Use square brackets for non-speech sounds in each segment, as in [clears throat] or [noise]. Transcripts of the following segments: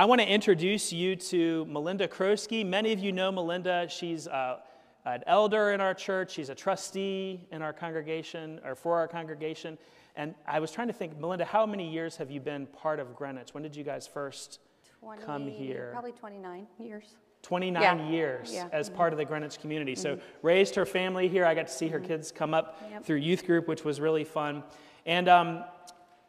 I want to introduce you to Malinda Kroskie. Many of you know Malinda. She's uh, an elder in our church, she's a trustee in our congregation or for our congregation. And I was trying to think, Malinda, how many years have you been part of Greenwich? When did you guys first 20, come here? Probably 29 years. 29 yeah. years yeah. as mm-hmm. part of the Greenwich community. Mm-hmm. So raised her family here. I got to see her mm-hmm. kids come up yep. through youth group, which was really fun. And um,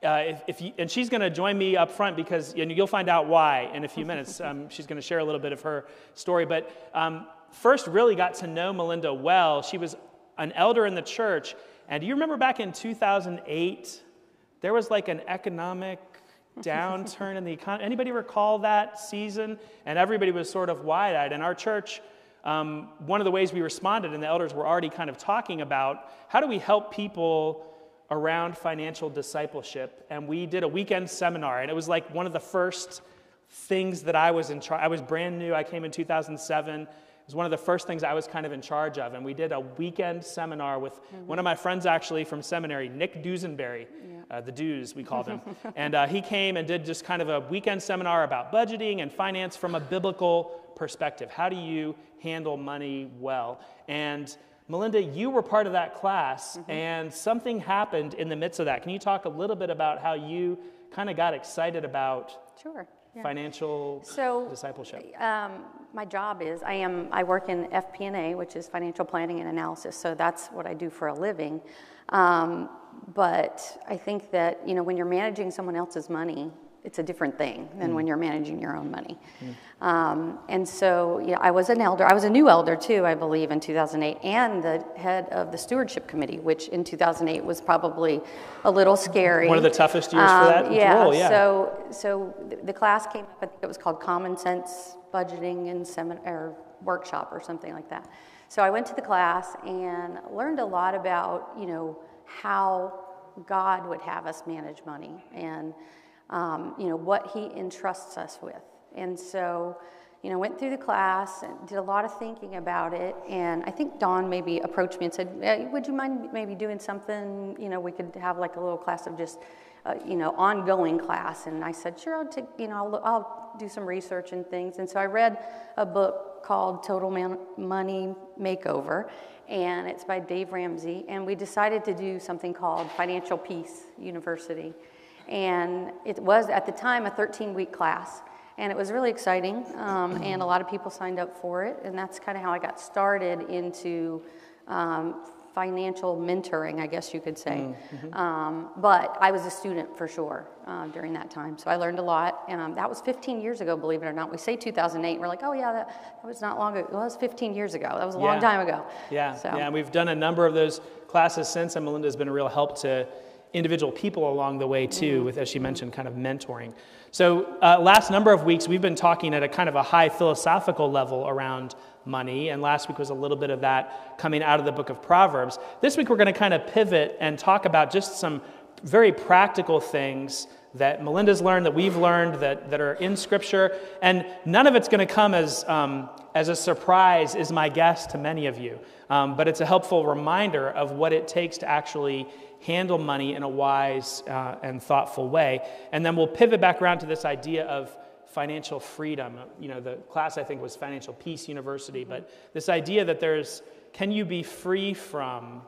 uh, if, if you, and she's going to join me up front because and you'll find out why in a few minutes. Um, [laughs] she's going to share a little bit of her story. But um, first, really got to know Malinda well. She was an elder in the church. And do you remember back in 2008, there was like an economic downturn in the economy. Anybody recall that season? And everybody was sort of wide eyed. And our church, um, one of the ways we responded, and the elders were already kind of talking about how do we help people around financial discipleship. And we did a weekend seminar, and it was like one of the first things that I was in charge. I was brand new. I came in 2007 It was one of the first things I was kind of in charge of. And we did a weekend seminar with mm-hmm. one of my friends actually from seminary, Nick Dusenberry, yeah. uh, the Dews, we called him. [laughs] and uh, he came and did just kind of a weekend seminar about budgeting and finance from a biblical perspective. How do you handle money well? And Malinda, you were part of that class, mm-hmm. and something happened in the midst of that. Can you talk a little bit about how you kind of got excited about sure yeah. financial so, discipleship? Um, my job is I am I work in FP&A, which is financial planning and analysis. So that's what I do for a living. Um, but I think that you know when you're managing someone else's money, it's a different thing than mm. when you're managing your own money. Mm. Um, and so, yeah, I was an elder. I was a new elder too, I believe, in 2008, and the head of the stewardship committee, which in 2008 was probably a little scary. One of the toughest years um, for that yeah, role. Yeah. So, so the class came up. I think it was called Common Sense Budgeting and Seminar Workshop or something like that. So I went to the class and learned a lot about, you know, how God would have us manage money and um, you know, what he entrusts us with. And so, you know, went through the class and did a lot of thinking about it. And I think Dawn maybe approached me and said, hey, "Would you mind maybe doing something? You know, we could have like a little class of just, uh, you know, ongoing class." And I said, "Sure, I'll take, you know, I'll, I'll, do some research and things." And so I read a book called Total Man- Money Makeover, and it's by Dave Ramsey. And we decided to do something called Financial Peace University. And it was at the time a 13 week class. And it was really exciting, um, and a lot of people signed up for it. And that's kind of how I got started into um, financial mentoring, I guess you could say. Mm-hmm. Um, but I was a student for sure uh, during that time, so I learned a lot. And um, that was 15 years ago, believe it or not. We say 2008, we're like, oh yeah, that, that was not long ago. Well, that was 15 years ago. That was a yeah. long time ago. Yeah, so. yeah. And we've done a number of those classes since, and Malinda's been a real help to individual people along the way too with as she mentioned kind of mentoring. So uh, last number of weeks we've been talking at a kind of a high philosophical level around money and last week was a little bit of that coming out of the book of proverbs. This week we're going to kind of pivot and talk about just some very practical things that Malinda's learned that we've learned that, that are in scripture and none of it's going to come as, um, as a surprise is my guess to many of you. Um, but it's a helpful reminder of what it takes to actually handle money in a wise uh, and thoughtful way. And then we'll pivot back around to this idea of financial freedom. You know, the class I think was Financial Peace University, but this idea that there's can you be free from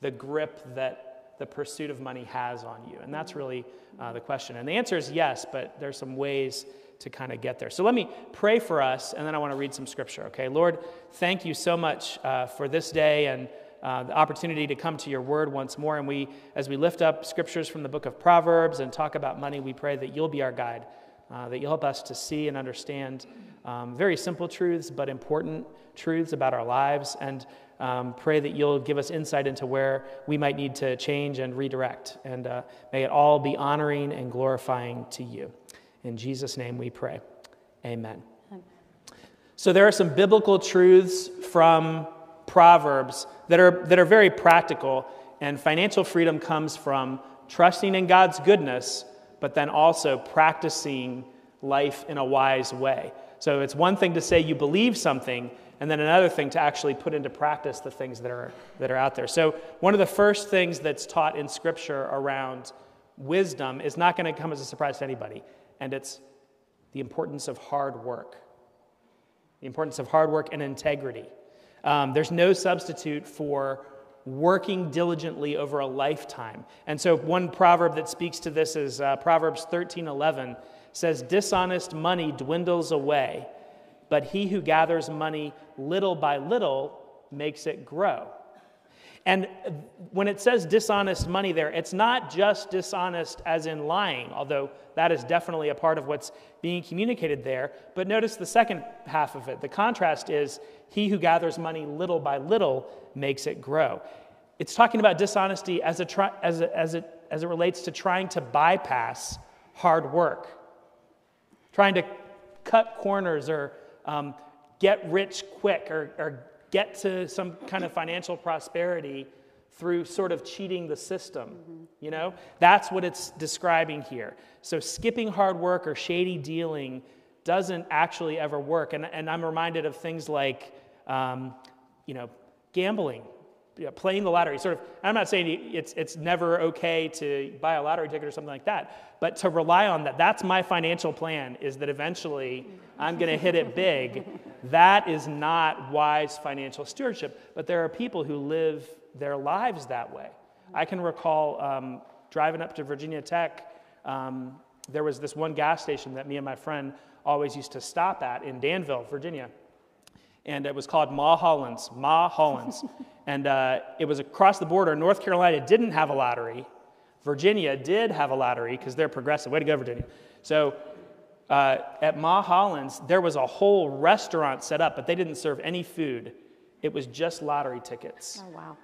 the grip that the pursuit of money has on you? And that's really uh, the question. And the answer is yes, but there's some ways to kind of get there. So let me pray for us, and then I want to read some scripture, okay? Lord, thank you so much uh, for this day and uh, the opportunity to come to your word once more. And we, as we lift up scriptures from the book of Proverbs and talk about money, we pray that you'll be our guide, uh, that you'll help us to see and understand um, very simple truths, but important truths about our lives. And um, pray that you'll give us insight into where we might need to change and redirect. And uh, may it all be honoring and glorifying to you. In Jesus' name we pray. Amen. So, there are some biblical truths from Proverbs that are, that are very practical. And financial freedom comes from trusting in God's goodness, but then also practicing life in a wise way. So it's one thing to say you believe something, and then another thing to actually put into practice the things that are, that are out there. So, one of the first things that's taught in Scripture around wisdom is not going to come as a surprise to anybody, and it's the importance of hard work, the importance of hard work and integrity. Um, there's no substitute for working diligently over a lifetime. And so, one proverb that speaks to this is uh, Proverbs 13 11 says, Dishonest money dwindles away, but he who gathers money little by little makes it grow. And when it says dishonest money there, it's not just dishonest as in lying, although that is definitely a part of what's being communicated there. But notice the second half of it. The contrast is he who gathers money little by little makes it grow. It's talking about dishonesty as, a as, a, as, it, as it relates to trying to bypass hard work, trying to cut corners or um, get rich quick or, or get to some kind of financial prosperity through sort of cheating the system. Mm-hmm. You know, that's what it's describing here. So skipping hard work or shady dealing doesn't actually ever work. And, and I'm reminded of things like, um, you know, gambling you know, playing the lottery. Sort of, I'm not saying it's, it's never okay to buy a lottery ticket or something like that, but to rely on that, that's my financial plan, is that eventually I'm going to hit it big. That is not wise financial stewardship, but there are people who live their lives that way. I can recall um, driving up to Virginia Tech. Um, there was this one gas station that me and my friend always used to stop at in Danville, Virginia and it was called Ma Hollins, Ma Hollins. [laughs] and uh, it was across the border. North Carolina didn't have a lottery. Virginia did have a lottery because they're progressive. Way to go, Virginia. So uh, at Ma Hollins, there was a whole restaurant set up, but they didn't serve any food. It was just lottery tickets. Oh, wow.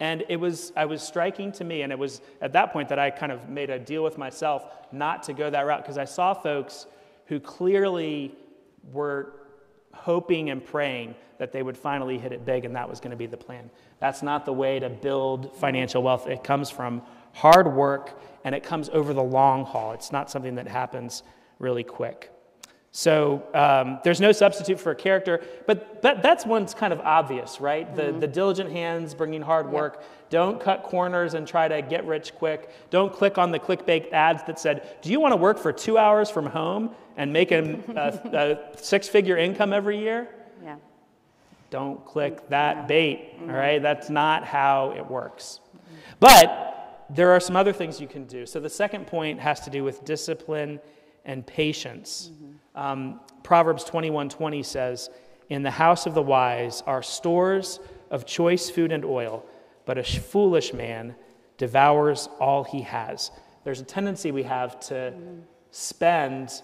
And it was, I was striking to me, and it was at that point that I kind of made a deal with myself not to go that route because I saw folks who clearly were hoping and praying that they would finally hit it big and that was going to be the plan. That's not the way to build financial wealth. It comes from hard work and it comes over the long haul. It's not something that happens really quick. So um, there's no substitute for a character, but, but that's one's kind of obvious, right? The, mm-hmm. the diligent hands bringing hard work. Don't cut corners and try to get rich quick. Don't click on the clickbait ads that said, Do you want to work for two hours from home and make a, a, [laughs] a six figure income every year? Yeah. Don't click that yeah. bait, mm-hmm. all right? That's not how it works. Mm-hmm. But there are some other things you can do. So the second point has to do with discipline and patience. Um, Proverbs 21 20 says, In the house of the wise are stores of choice food and oil, but a foolish man devours all he has. There's a tendency we have to spend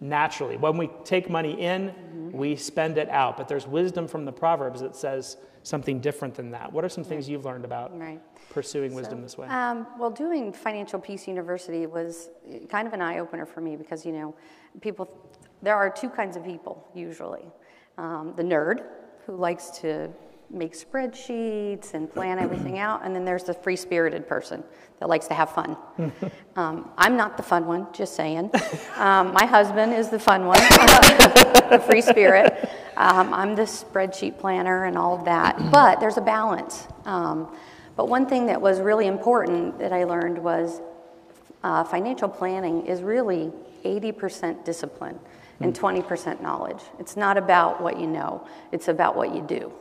naturally. When we take money in, mm-hmm. we spend it out. But there's wisdom from the Proverbs that says something different than that. What are some things you've learned about right. pursuing so, wisdom this way? Um, well, doing Financial Peace University was kind of an eye opener for me because, you know, people there are two kinds of people usually um, the nerd, who likes to make spreadsheets and plan everything out, and then there's the free spirited person that likes to have fun. [laughs] um, I'm not the fun one, just saying. Um, my husband is the fun one, [laughs] the free spirit. Um, I'm the spreadsheet planner and all of that, [clears throat] but there's a balance. Um, but one thing that was really important that I learned was uh, financial planning is really 80% discipline and 20% knowledge. It's not about what you know, it's about what you do.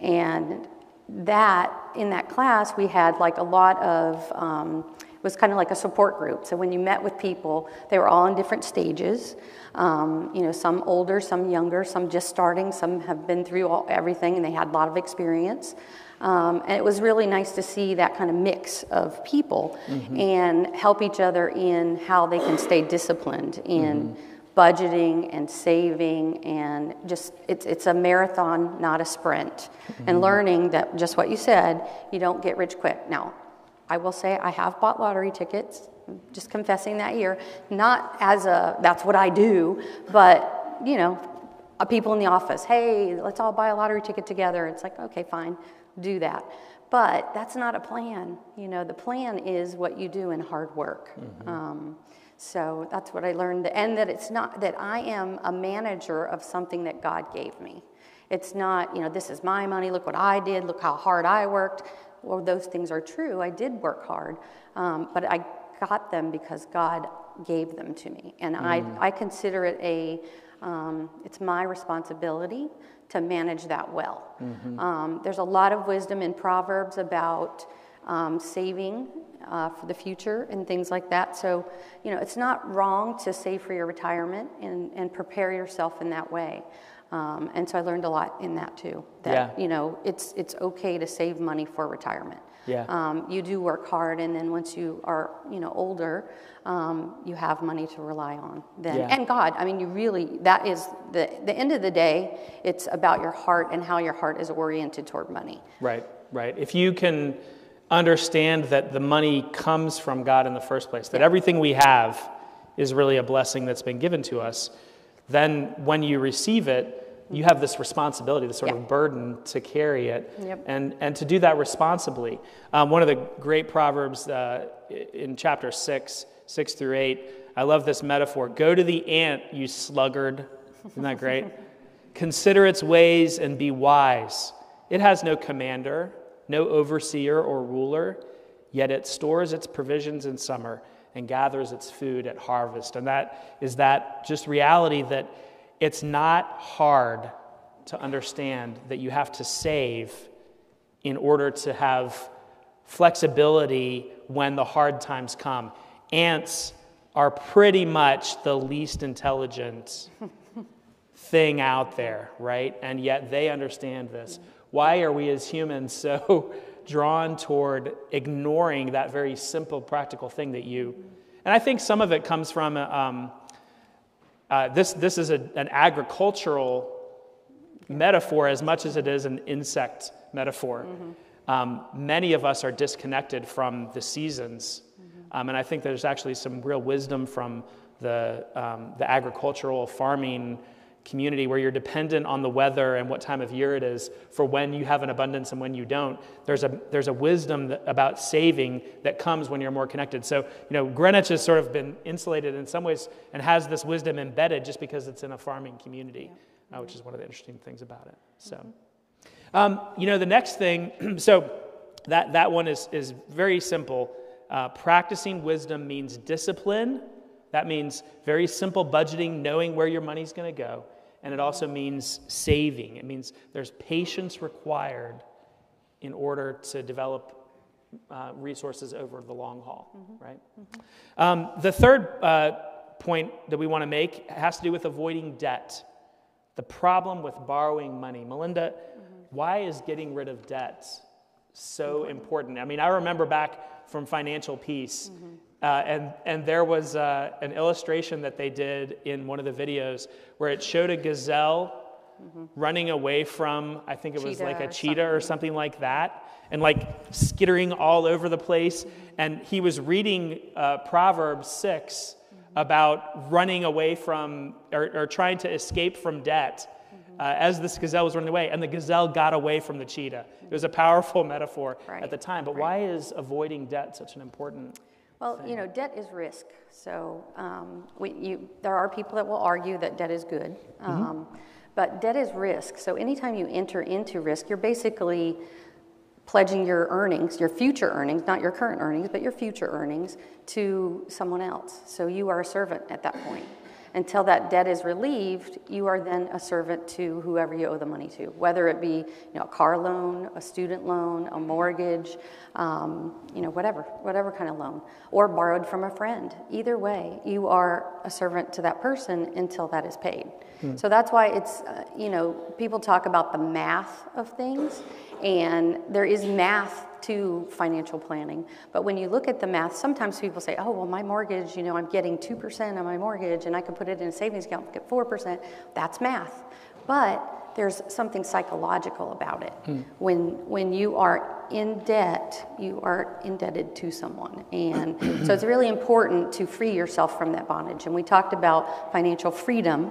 And that, in that class, we had like a lot of, um, it was kind of like a support group. So when you met with people, they were all in different stages. Um, you know, some older, some younger, some just starting, some have been through all, everything and they had a lot of experience. Um, and it was really nice to see that kind of mix of people mm-hmm. and help each other in how they can stay disciplined in. Mm-hmm budgeting and saving and just it's, it's a marathon not a sprint. Mm-hmm. and learning that just what you said you don't get rich quick. Now i will say i have bought lottery tickets just confessing that year not as a that's what i do but you know people in the office hey let's all buy a lottery ticket together. It's like okay fine do that. But that's not a plan. You know the plan is what you do in hard work. Mm-hmm. um, so that's what I learned. And that it's not that I am a manager of something that God gave me. It's not, you know, this is my money, look what I did, look how hard I worked. Well, those things are true. I did work hard, um, but I got them because God gave them to me. And I, I consider it a, um, it's my responsibility to manage that well. Um, there's a lot of wisdom in Proverbs about um, saving uh, for the future and things like that. So, you know, it's not wrong to save for your retirement and, and prepare yourself in that way. Um, and so I learned a lot in that too. That Yeah. you know, it's it's okay to save money for retirement. Yeah. Um, you do work hard, and then once you are you know older, um, you have money to rely on. Then Yeah. and God, I mean, you really that is the the end of the day. It's about your heart and how your heart is oriented toward money. Right, right. If you can understand that the money comes from God in the first place, that everything we have is really a blessing that's been given to us, then when you receive it, you have this responsibility, this sort of burden to carry it, Yep. and, and to do that responsibly. Um, one of the great proverbs uh, in chapter 6, 6 through 8, I love this metaphor. Go to the ant, you sluggard. Isn't that great? [laughs] Consider its ways and be wise. It has no commander, no overseer or ruler, yet it stores its provisions in summer and gathers its food at harvest. And that is that just reality that it's not hard to understand that you have to save in order to have flexibility when the hard times come. Ants are pretty much the least intelligent [laughs] thing out there, right? And yet they understand this. Why are we as humans so [laughs] drawn toward ignoring that very simple, practical thing that you. And I think some of it comes from um, uh, this, this is a, an agricultural metaphor as much as it is an insect metaphor. Um, many of us are disconnected from the seasons. Um, and I think there's actually some real wisdom from the, um, the agricultural farming community where you're dependent on the weather and what time of year it is for when you have an abundance and when you don't. There's a, there's a wisdom that, about saving that comes when you're more connected. So, you know, Greenwich has sort of been insulated in some ways and has this wisdom embedded just because it's in a farming community, uh, which is one of the interesting things about it. So, um, you know, the next thing, [clears throat] so that, that one is, is very simple. Uh, practicing wisdom means discipline. That means very simple budgeting, knowing where your money's going to go. And it also means saving. It means there's patience required in order to develop uh, resources over the long haul, right? Um, the third uh, point that we want to make has to do with avoiding debt. The problem with borrowing money. Malinda, why is getting rid of debt so important? I mean, I remember back from Financial Peace, uh, and, and there was uh, an illustration that they did in one of the videos where it showed a gazelle running away from, I think it was Cheetah like a or cheetah or something like that, and like skittering all over the place. And he was reading uh, Proverbs 6 about running away from or, or trying to escape from debt. Uh, as this gazelle was running away, and the gazelle got away from the cheetah. It was a powerful [laughs] metaphor Right, at the time. But why is avoiding debt such an important? Well, you know, debt is risk. So um, we, you, there are people that will argue that debt is good, um, but debt is risk. So anytime you enter into risk, you're basically pledging your earnings, your future earnings, not your current earnings, but your future earnings to someone else. So you are a servant at that point. Until that debt is relieved, you are then a servant to whoever you owe the money to, whether it be you know, a car loan, a student loan, a mortgage, um, you know, whatever, whatever kind of loan, or borrowed from a friend. Either way, you are a servant to that person until that is paid. So that's why it's, uh, you know, people talk about the math of things, and there is math to financial planning. But when you look at the math, sometimes people say, oh, well, my mortgage, you know, I'm getting 2% on my mortgage, and I can put it in a savings account get 4%. That's math. But there's something psychological about it. When, when you are in debt, you are indebted to someone. And [clears throat] so it's really important to free yourself from that bondage. And we talked about financial freedom.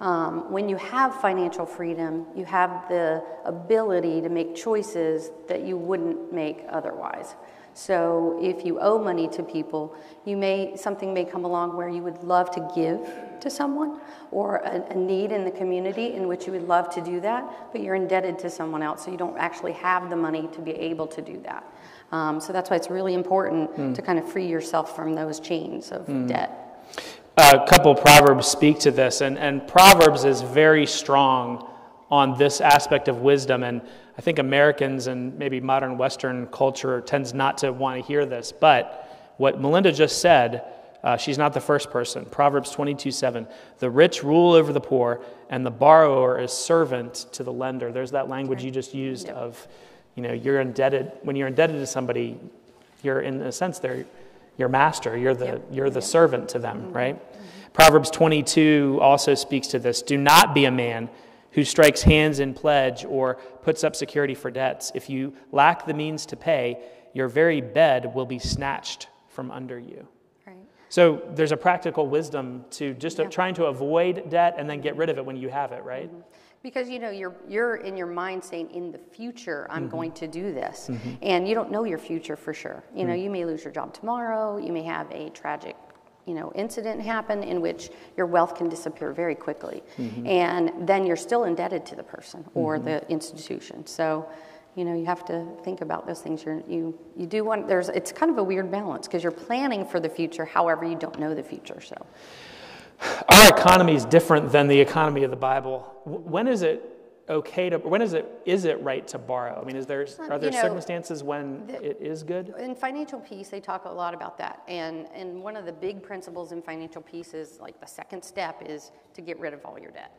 Um, when you have financial freedom, you have the ability to make choices that you wouldn't make otherwise. So if you owe money to people, you may something may come along where you would love to give to someone or a, a need in the community in which you would love to do that, but you're indebted to someone else, so you don't actually have the money to be able to do that. Um, so that's why it's really important to kind of free yourself from those chains of debt. A couple proverbs speak to this, and, and Proverbs is very strong on this aspect of wisdom. And I think Americans and maybe modern Western culture tends not to want to hear this. But what Malinda just said, uh, she's not the first person. Proverbs 22 7. The rich rule over the poor, and the borrower is servant to the lender. There's that language you just used yep. of, you know, you're indebted. When you're indebted to somebody, you're in a sense they're your master. You're the, yep. you're the yep. servant to them, mm-hmm. right? Mm-hmm. Proverbs 22 also speaks to this. Do not be a man who strikes hands in pledge or puts up security for debts. If you lack the means to pay, your very bed will be snatched from under you. Right. So there's a practical wisdom to just yeah. trying to avoid debt and then get rid of it when you have it, right? Mm-hmm. Because you know you're you're in your mind saying in the future I'm mm-hmm. going to do this, mm-hmm. and you don't know your future for sure. You know mm. you may lose your job tomorrow. You may have a tragic you know, incident happen in which your wealth can disappear very quickly. Mm-hmm. And then you're still indebted to the person or mm-hmm. the institution. So, you know, you have to think about those things. You're, you you do want there's it's kind of a weird balance because you're planning for the future. However, you don't know the future. So, our economy is different than the economy of the Bible. When is it okay to when is it is it right to borrow? I mean is there are there you know, circumstances when the, it is good? In financial peace they talk a lot about that. And and one of the big principles in financial peace is like the second step is to get rid of all your debt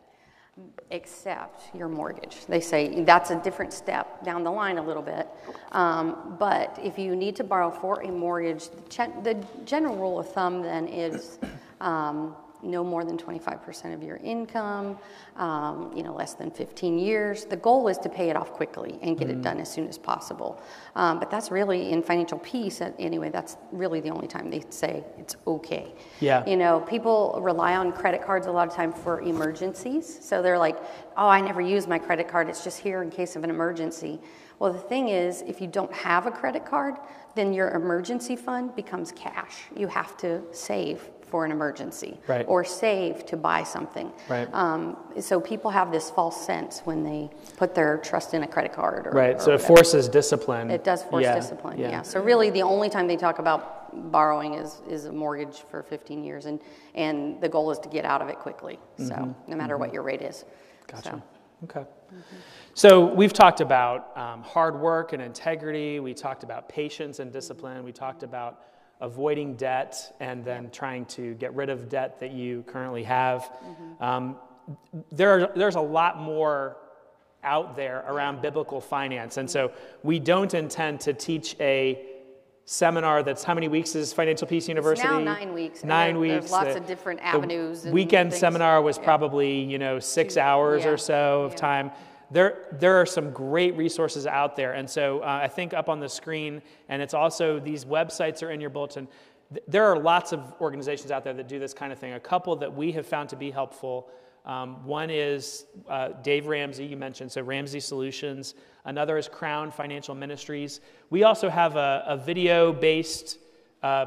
except your mortgage. They say that's a different step down the line a little bit. Um, but if you need to borrow for a mortgage the, the general rule of thumb then is um, no more than 25% of your income, um, you know, less than 15 years. The goal is to pay it off quickly and get mm-hmm. it done as soon as possible. Um, but that's really in financial peace, anyway, that's really the only time they say it's okay. Yeah. You know, people rely on credit cards a lot of time for emergencies. So they're like, oh, I never use my credit card, it's just here in case of an emergency. Well, the thing is, if you don't have a credit card, then your emergency fund becomes cash. You have to save for an emergency right. or save to buy something. Right. Um, so people have this false sense when they put their trust in a credit card. Or, right. Or so it forces discipline. It does force yeah. discipline. Yeah. yeah. So really, the only time they talk about borrowing is is a mortgage for 15 years, and and the goal is to get out of it quickly. So mm-hmm. no matter mm-hmm. what your rate is. Gotcha. So. Okay. Mm-hmm. So we've talked about um, hard work and integrity. We talked about patience and discipline. We talked about avoiding debt and then trying to get rid of debt that you currently have. Mm-hmm. Um, there are, there's a lot more out there around biblical finance. And so we don't intend to teach a seminar that's how many weeks is Financial Peace University? It's now nine weeks. Nine there, weeks. There's lots the, of different avenues. weekend seminar was yeah. probably, you know, six hours yeah. or so of yeah. time there, there are some great resources out there. And so uh, I think up on the screen, and it's also these websites are in your bulletin. There are lots of organizations out there that do this kind of thing. A couple that we have found to be helpful. Um, one is uh, Dave Ramsey, you mentioned, so Ramsey Solutions. Another is Crown Financial Ministries. We also have a, a video based uh,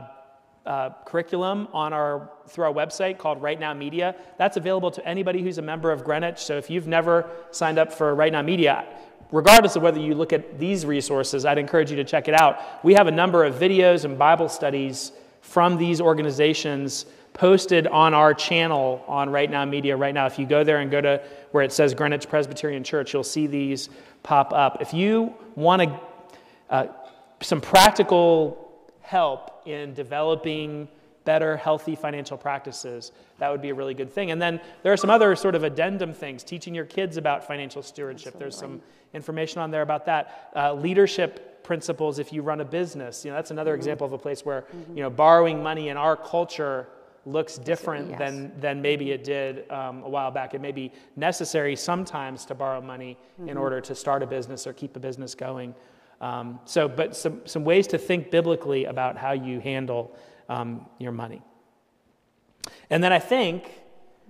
uh, curriculum on our through our website called Right Now Media. That's available to anybody who's a member of Greenwich. So if you've never signed up for Right Now Media, regardless of whether you look at these resources, I'd encourage you to check it out. We have a number of videos and Bible studies from these organizations posted on our channel on Right Now Media right now. If you go there and go to where it says Greenwich Presbyterian Church, you'll see these pop up. If you want to, uh, some practical help in developing better, healthy financial practices, that would be a really good thing. And then there are some other sort of addendum things, teaching your kids about financial stewardship. Absolutely. There's some information on there about that. Uh, leadership principles if you run a business. You know, that's another mm-hmm. example of a place where, mm-hmm. you know, borrowing money in our culture looks different yes. than, than maybe it did um, a while back. It may be necessary sometimes to borrow money mm-hmm. in order to start a business or keep a business going. Um, so, but some, some ways to think biblically about how you handle um, your money. And then I think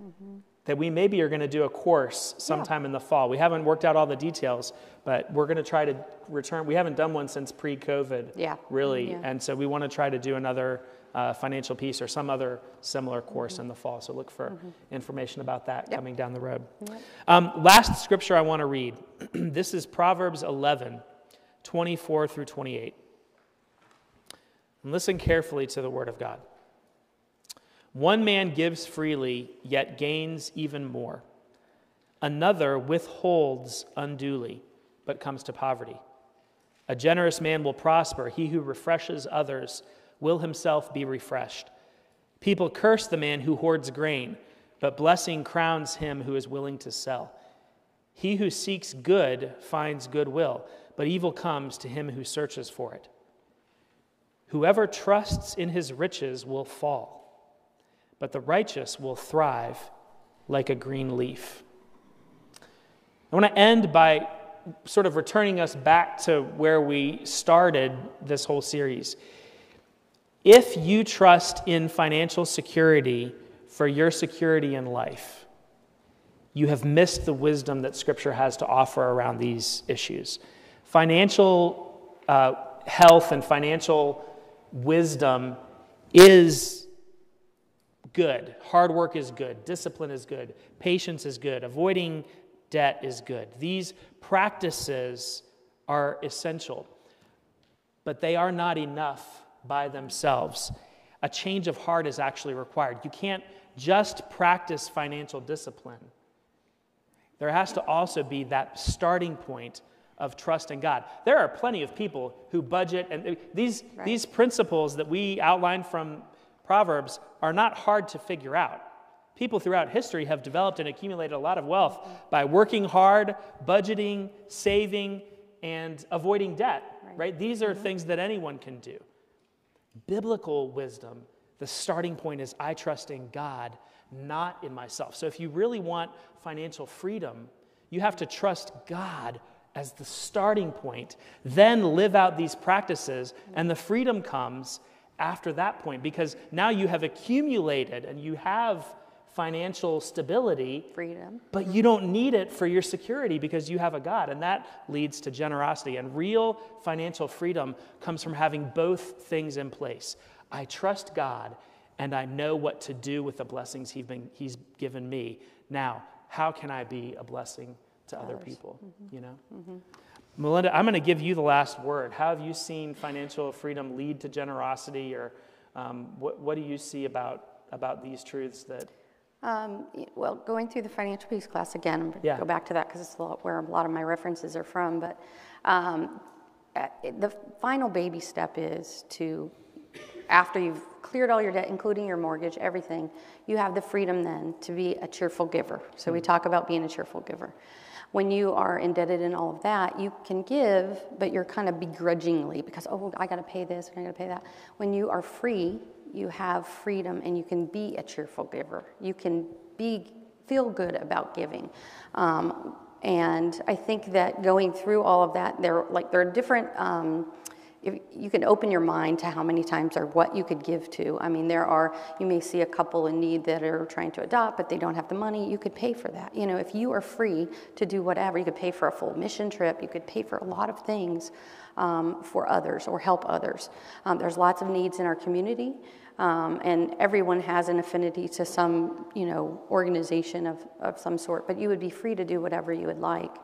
mm-hmm. that we maybe are going to do a course sometime yeah. in the fall. We haven't worked out all the details, but we're going to try to return. We haven't done one since pre COVID, yeah. really. Yeah. And so we want to try to do another uh, financial peace or some other similar course mm-hmm. in the fall. So look for mm-hmm. information about that yep. coming down the road. Yep. Um, last scripture I want to read [clears throat] this is Proverbs 11. 24 through 28. And listen carefully to the word of God. One man gives freely, yet gains even more. Another withholds unduly, but comes to poverty. A generous man will prosper. He who refreshes others will himself be refreshed. People curse the man who hoards grain, but blessing crowns him who is willing to sell. He who seeks good finds goodwill, but evil comes to him who searches for it. Whoever trusts in his riches will fall, but the righteous will thrive like a green leaf. I want to end by sort of returning us back to where we started this whole series. If you trust in financial security for your security in life, you have missed the wisdom that Scripture has to offer around these issues. Financial uh, health and financial wisdom is good. Hard work is good. Discipline is good. Patience is good. Avoiding debt is good. These practices are essential, but they are not enough by themselves. A change of heart is actually required. You can't just practice financial discipline. There has to also be that starting point of trust in God. There are plenty of people who budget, and these, right. these principles that we outline from Proverbs are not hard to figure out. People throughout history have developed and accumulated a lot of wealth by working hard, budgeting, saving, and avoiding debt, right? right? These are mm-hmm. things that anyone can do. Biblical wisdom, the starting point is I trust in God, not in myself. So if you really want financial freedom, you have to trust God as the starting point, then live out these practices, and the freedom comes after that point because now you have accumulated and you have financial stability, freedom, but you don't need it for your security because you have a God, and that leads to generosity. And real financial freedom comes from having both things in place. I trust God, and I know what to do with the blessings he's, been, he's given me. Now, how can I be a blessing to other people? Mm-hmm. You know. Mm-hmm. Malinda, I'm going to give you the last word. How have you seen financial freedom lead to generosity, or um, what, what do you see about, about these truths that um, well, going through the financial peace class again, I'm going to yeah. go back to that because it's a lot, where a lot of my references are from. But um, uh, the final baby step is to, after you've cleared all your debt, including your mortgage, everything, you have the freedom then to be a cheerful giver. So mm-hmm. we talk about being a cheerful giver. When you are indebted in all of that, you can give, but you're kind of begrudgingly because, oh, I got to pay this and I got to pay that. When you are free, you have freedom and you can be a cheerful giver. You can be feel good about giving. Um, and I think that going through all of that, there like there are different. Um, if you can open your mind to how many times or what you could give to. I mean, there are, you may see a couple in need that are trying to adopt, but they don't have the money. You could pay for that. You know, if you are free to do whatever, you could pay for a full mission trip, you could pay for a lot of things um, for others or help others. Um, there's lots of needs in our community. Um, and everyone has an affinity to some, you know, organization of, of some sort, but you would be free to do whatever you would like.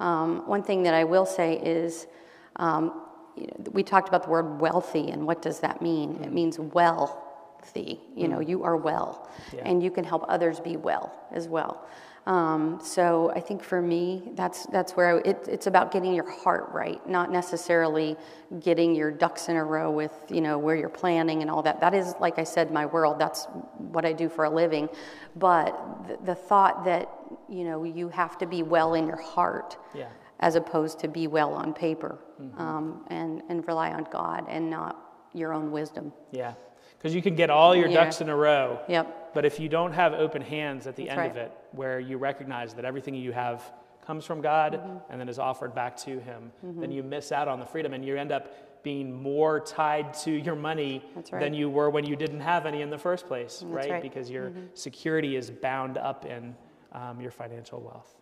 Um, one thing that I will say is, um, you know, we talked about the word wealthy, and what does that mean? Mm-hmm. It means wealthy. You know, mm-hmm. you are well, yeah. and you can help others be well as well. Um, so I think for me, that's that's where I, it, it's about getting your heart right, not necessarily getting your ducks in a row with you know where you're planning and all that. That is, like I said, my world. That's what I do for a living. But the, the thought that you know you have to be well in your heart. Yeah. As opposed to be well on paper, mm-hmm. um, and and rely on God and not your own wisdom. Yeah, because you can get all your yeah. ducks in a row. Yep. But if you don't have open hands at the That's end right. of it, where you recognize that everything you have comes from God mm-hmm. and then is offered back to Him, mm-hmm. then you miss out on the freedom and you end up being more tied to your money right. than you were when you didn't have any in the first place, right? right? Because your mm-hmm. security is bound up in um, your financial wealth.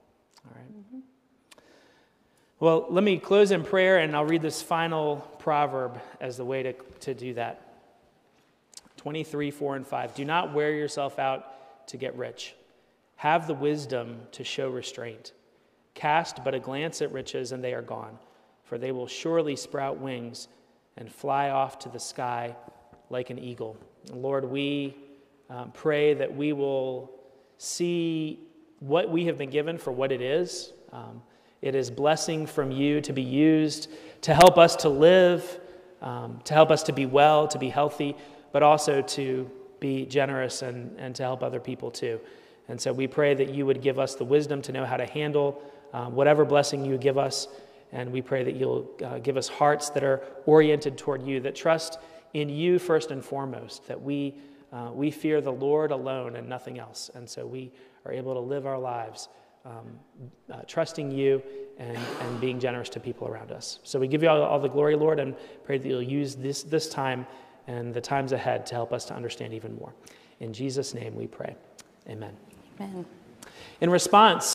All right. Well, let me close in prayer and I'll read this final proverb as the way to, to do that. 23, 4, and 5. Do not wear yourself out to get rich. Have the wisdom to show restraint. Cast but a glance at riches, and they are gone, for they will surely sprout wings and fly off to the sky like an eagle. Lord, we um, pray that we will see what we have been given for what it is. Um, it is blessing from you to be used to help us to live, um, to help us to be well, to be healthy, but also to be generous and, and to help other people too. And so we pray that you would give us the wisdom to know how to handle um, whatever blessing you give us. And we pray that you'll uh, give us hearts that are oriented toward you, that trust in you first and foremost, that we, uh, we fear the Lord alone and nothing else. And so we are able to live our lives um, uh, trusting you and, and being generous to people around us. So we give you all, all the glory, Lord, and pray that you'll use this, this time and the times ahead to help us to understand even more. In Jesus' name we pray. Amen. Amen. In response,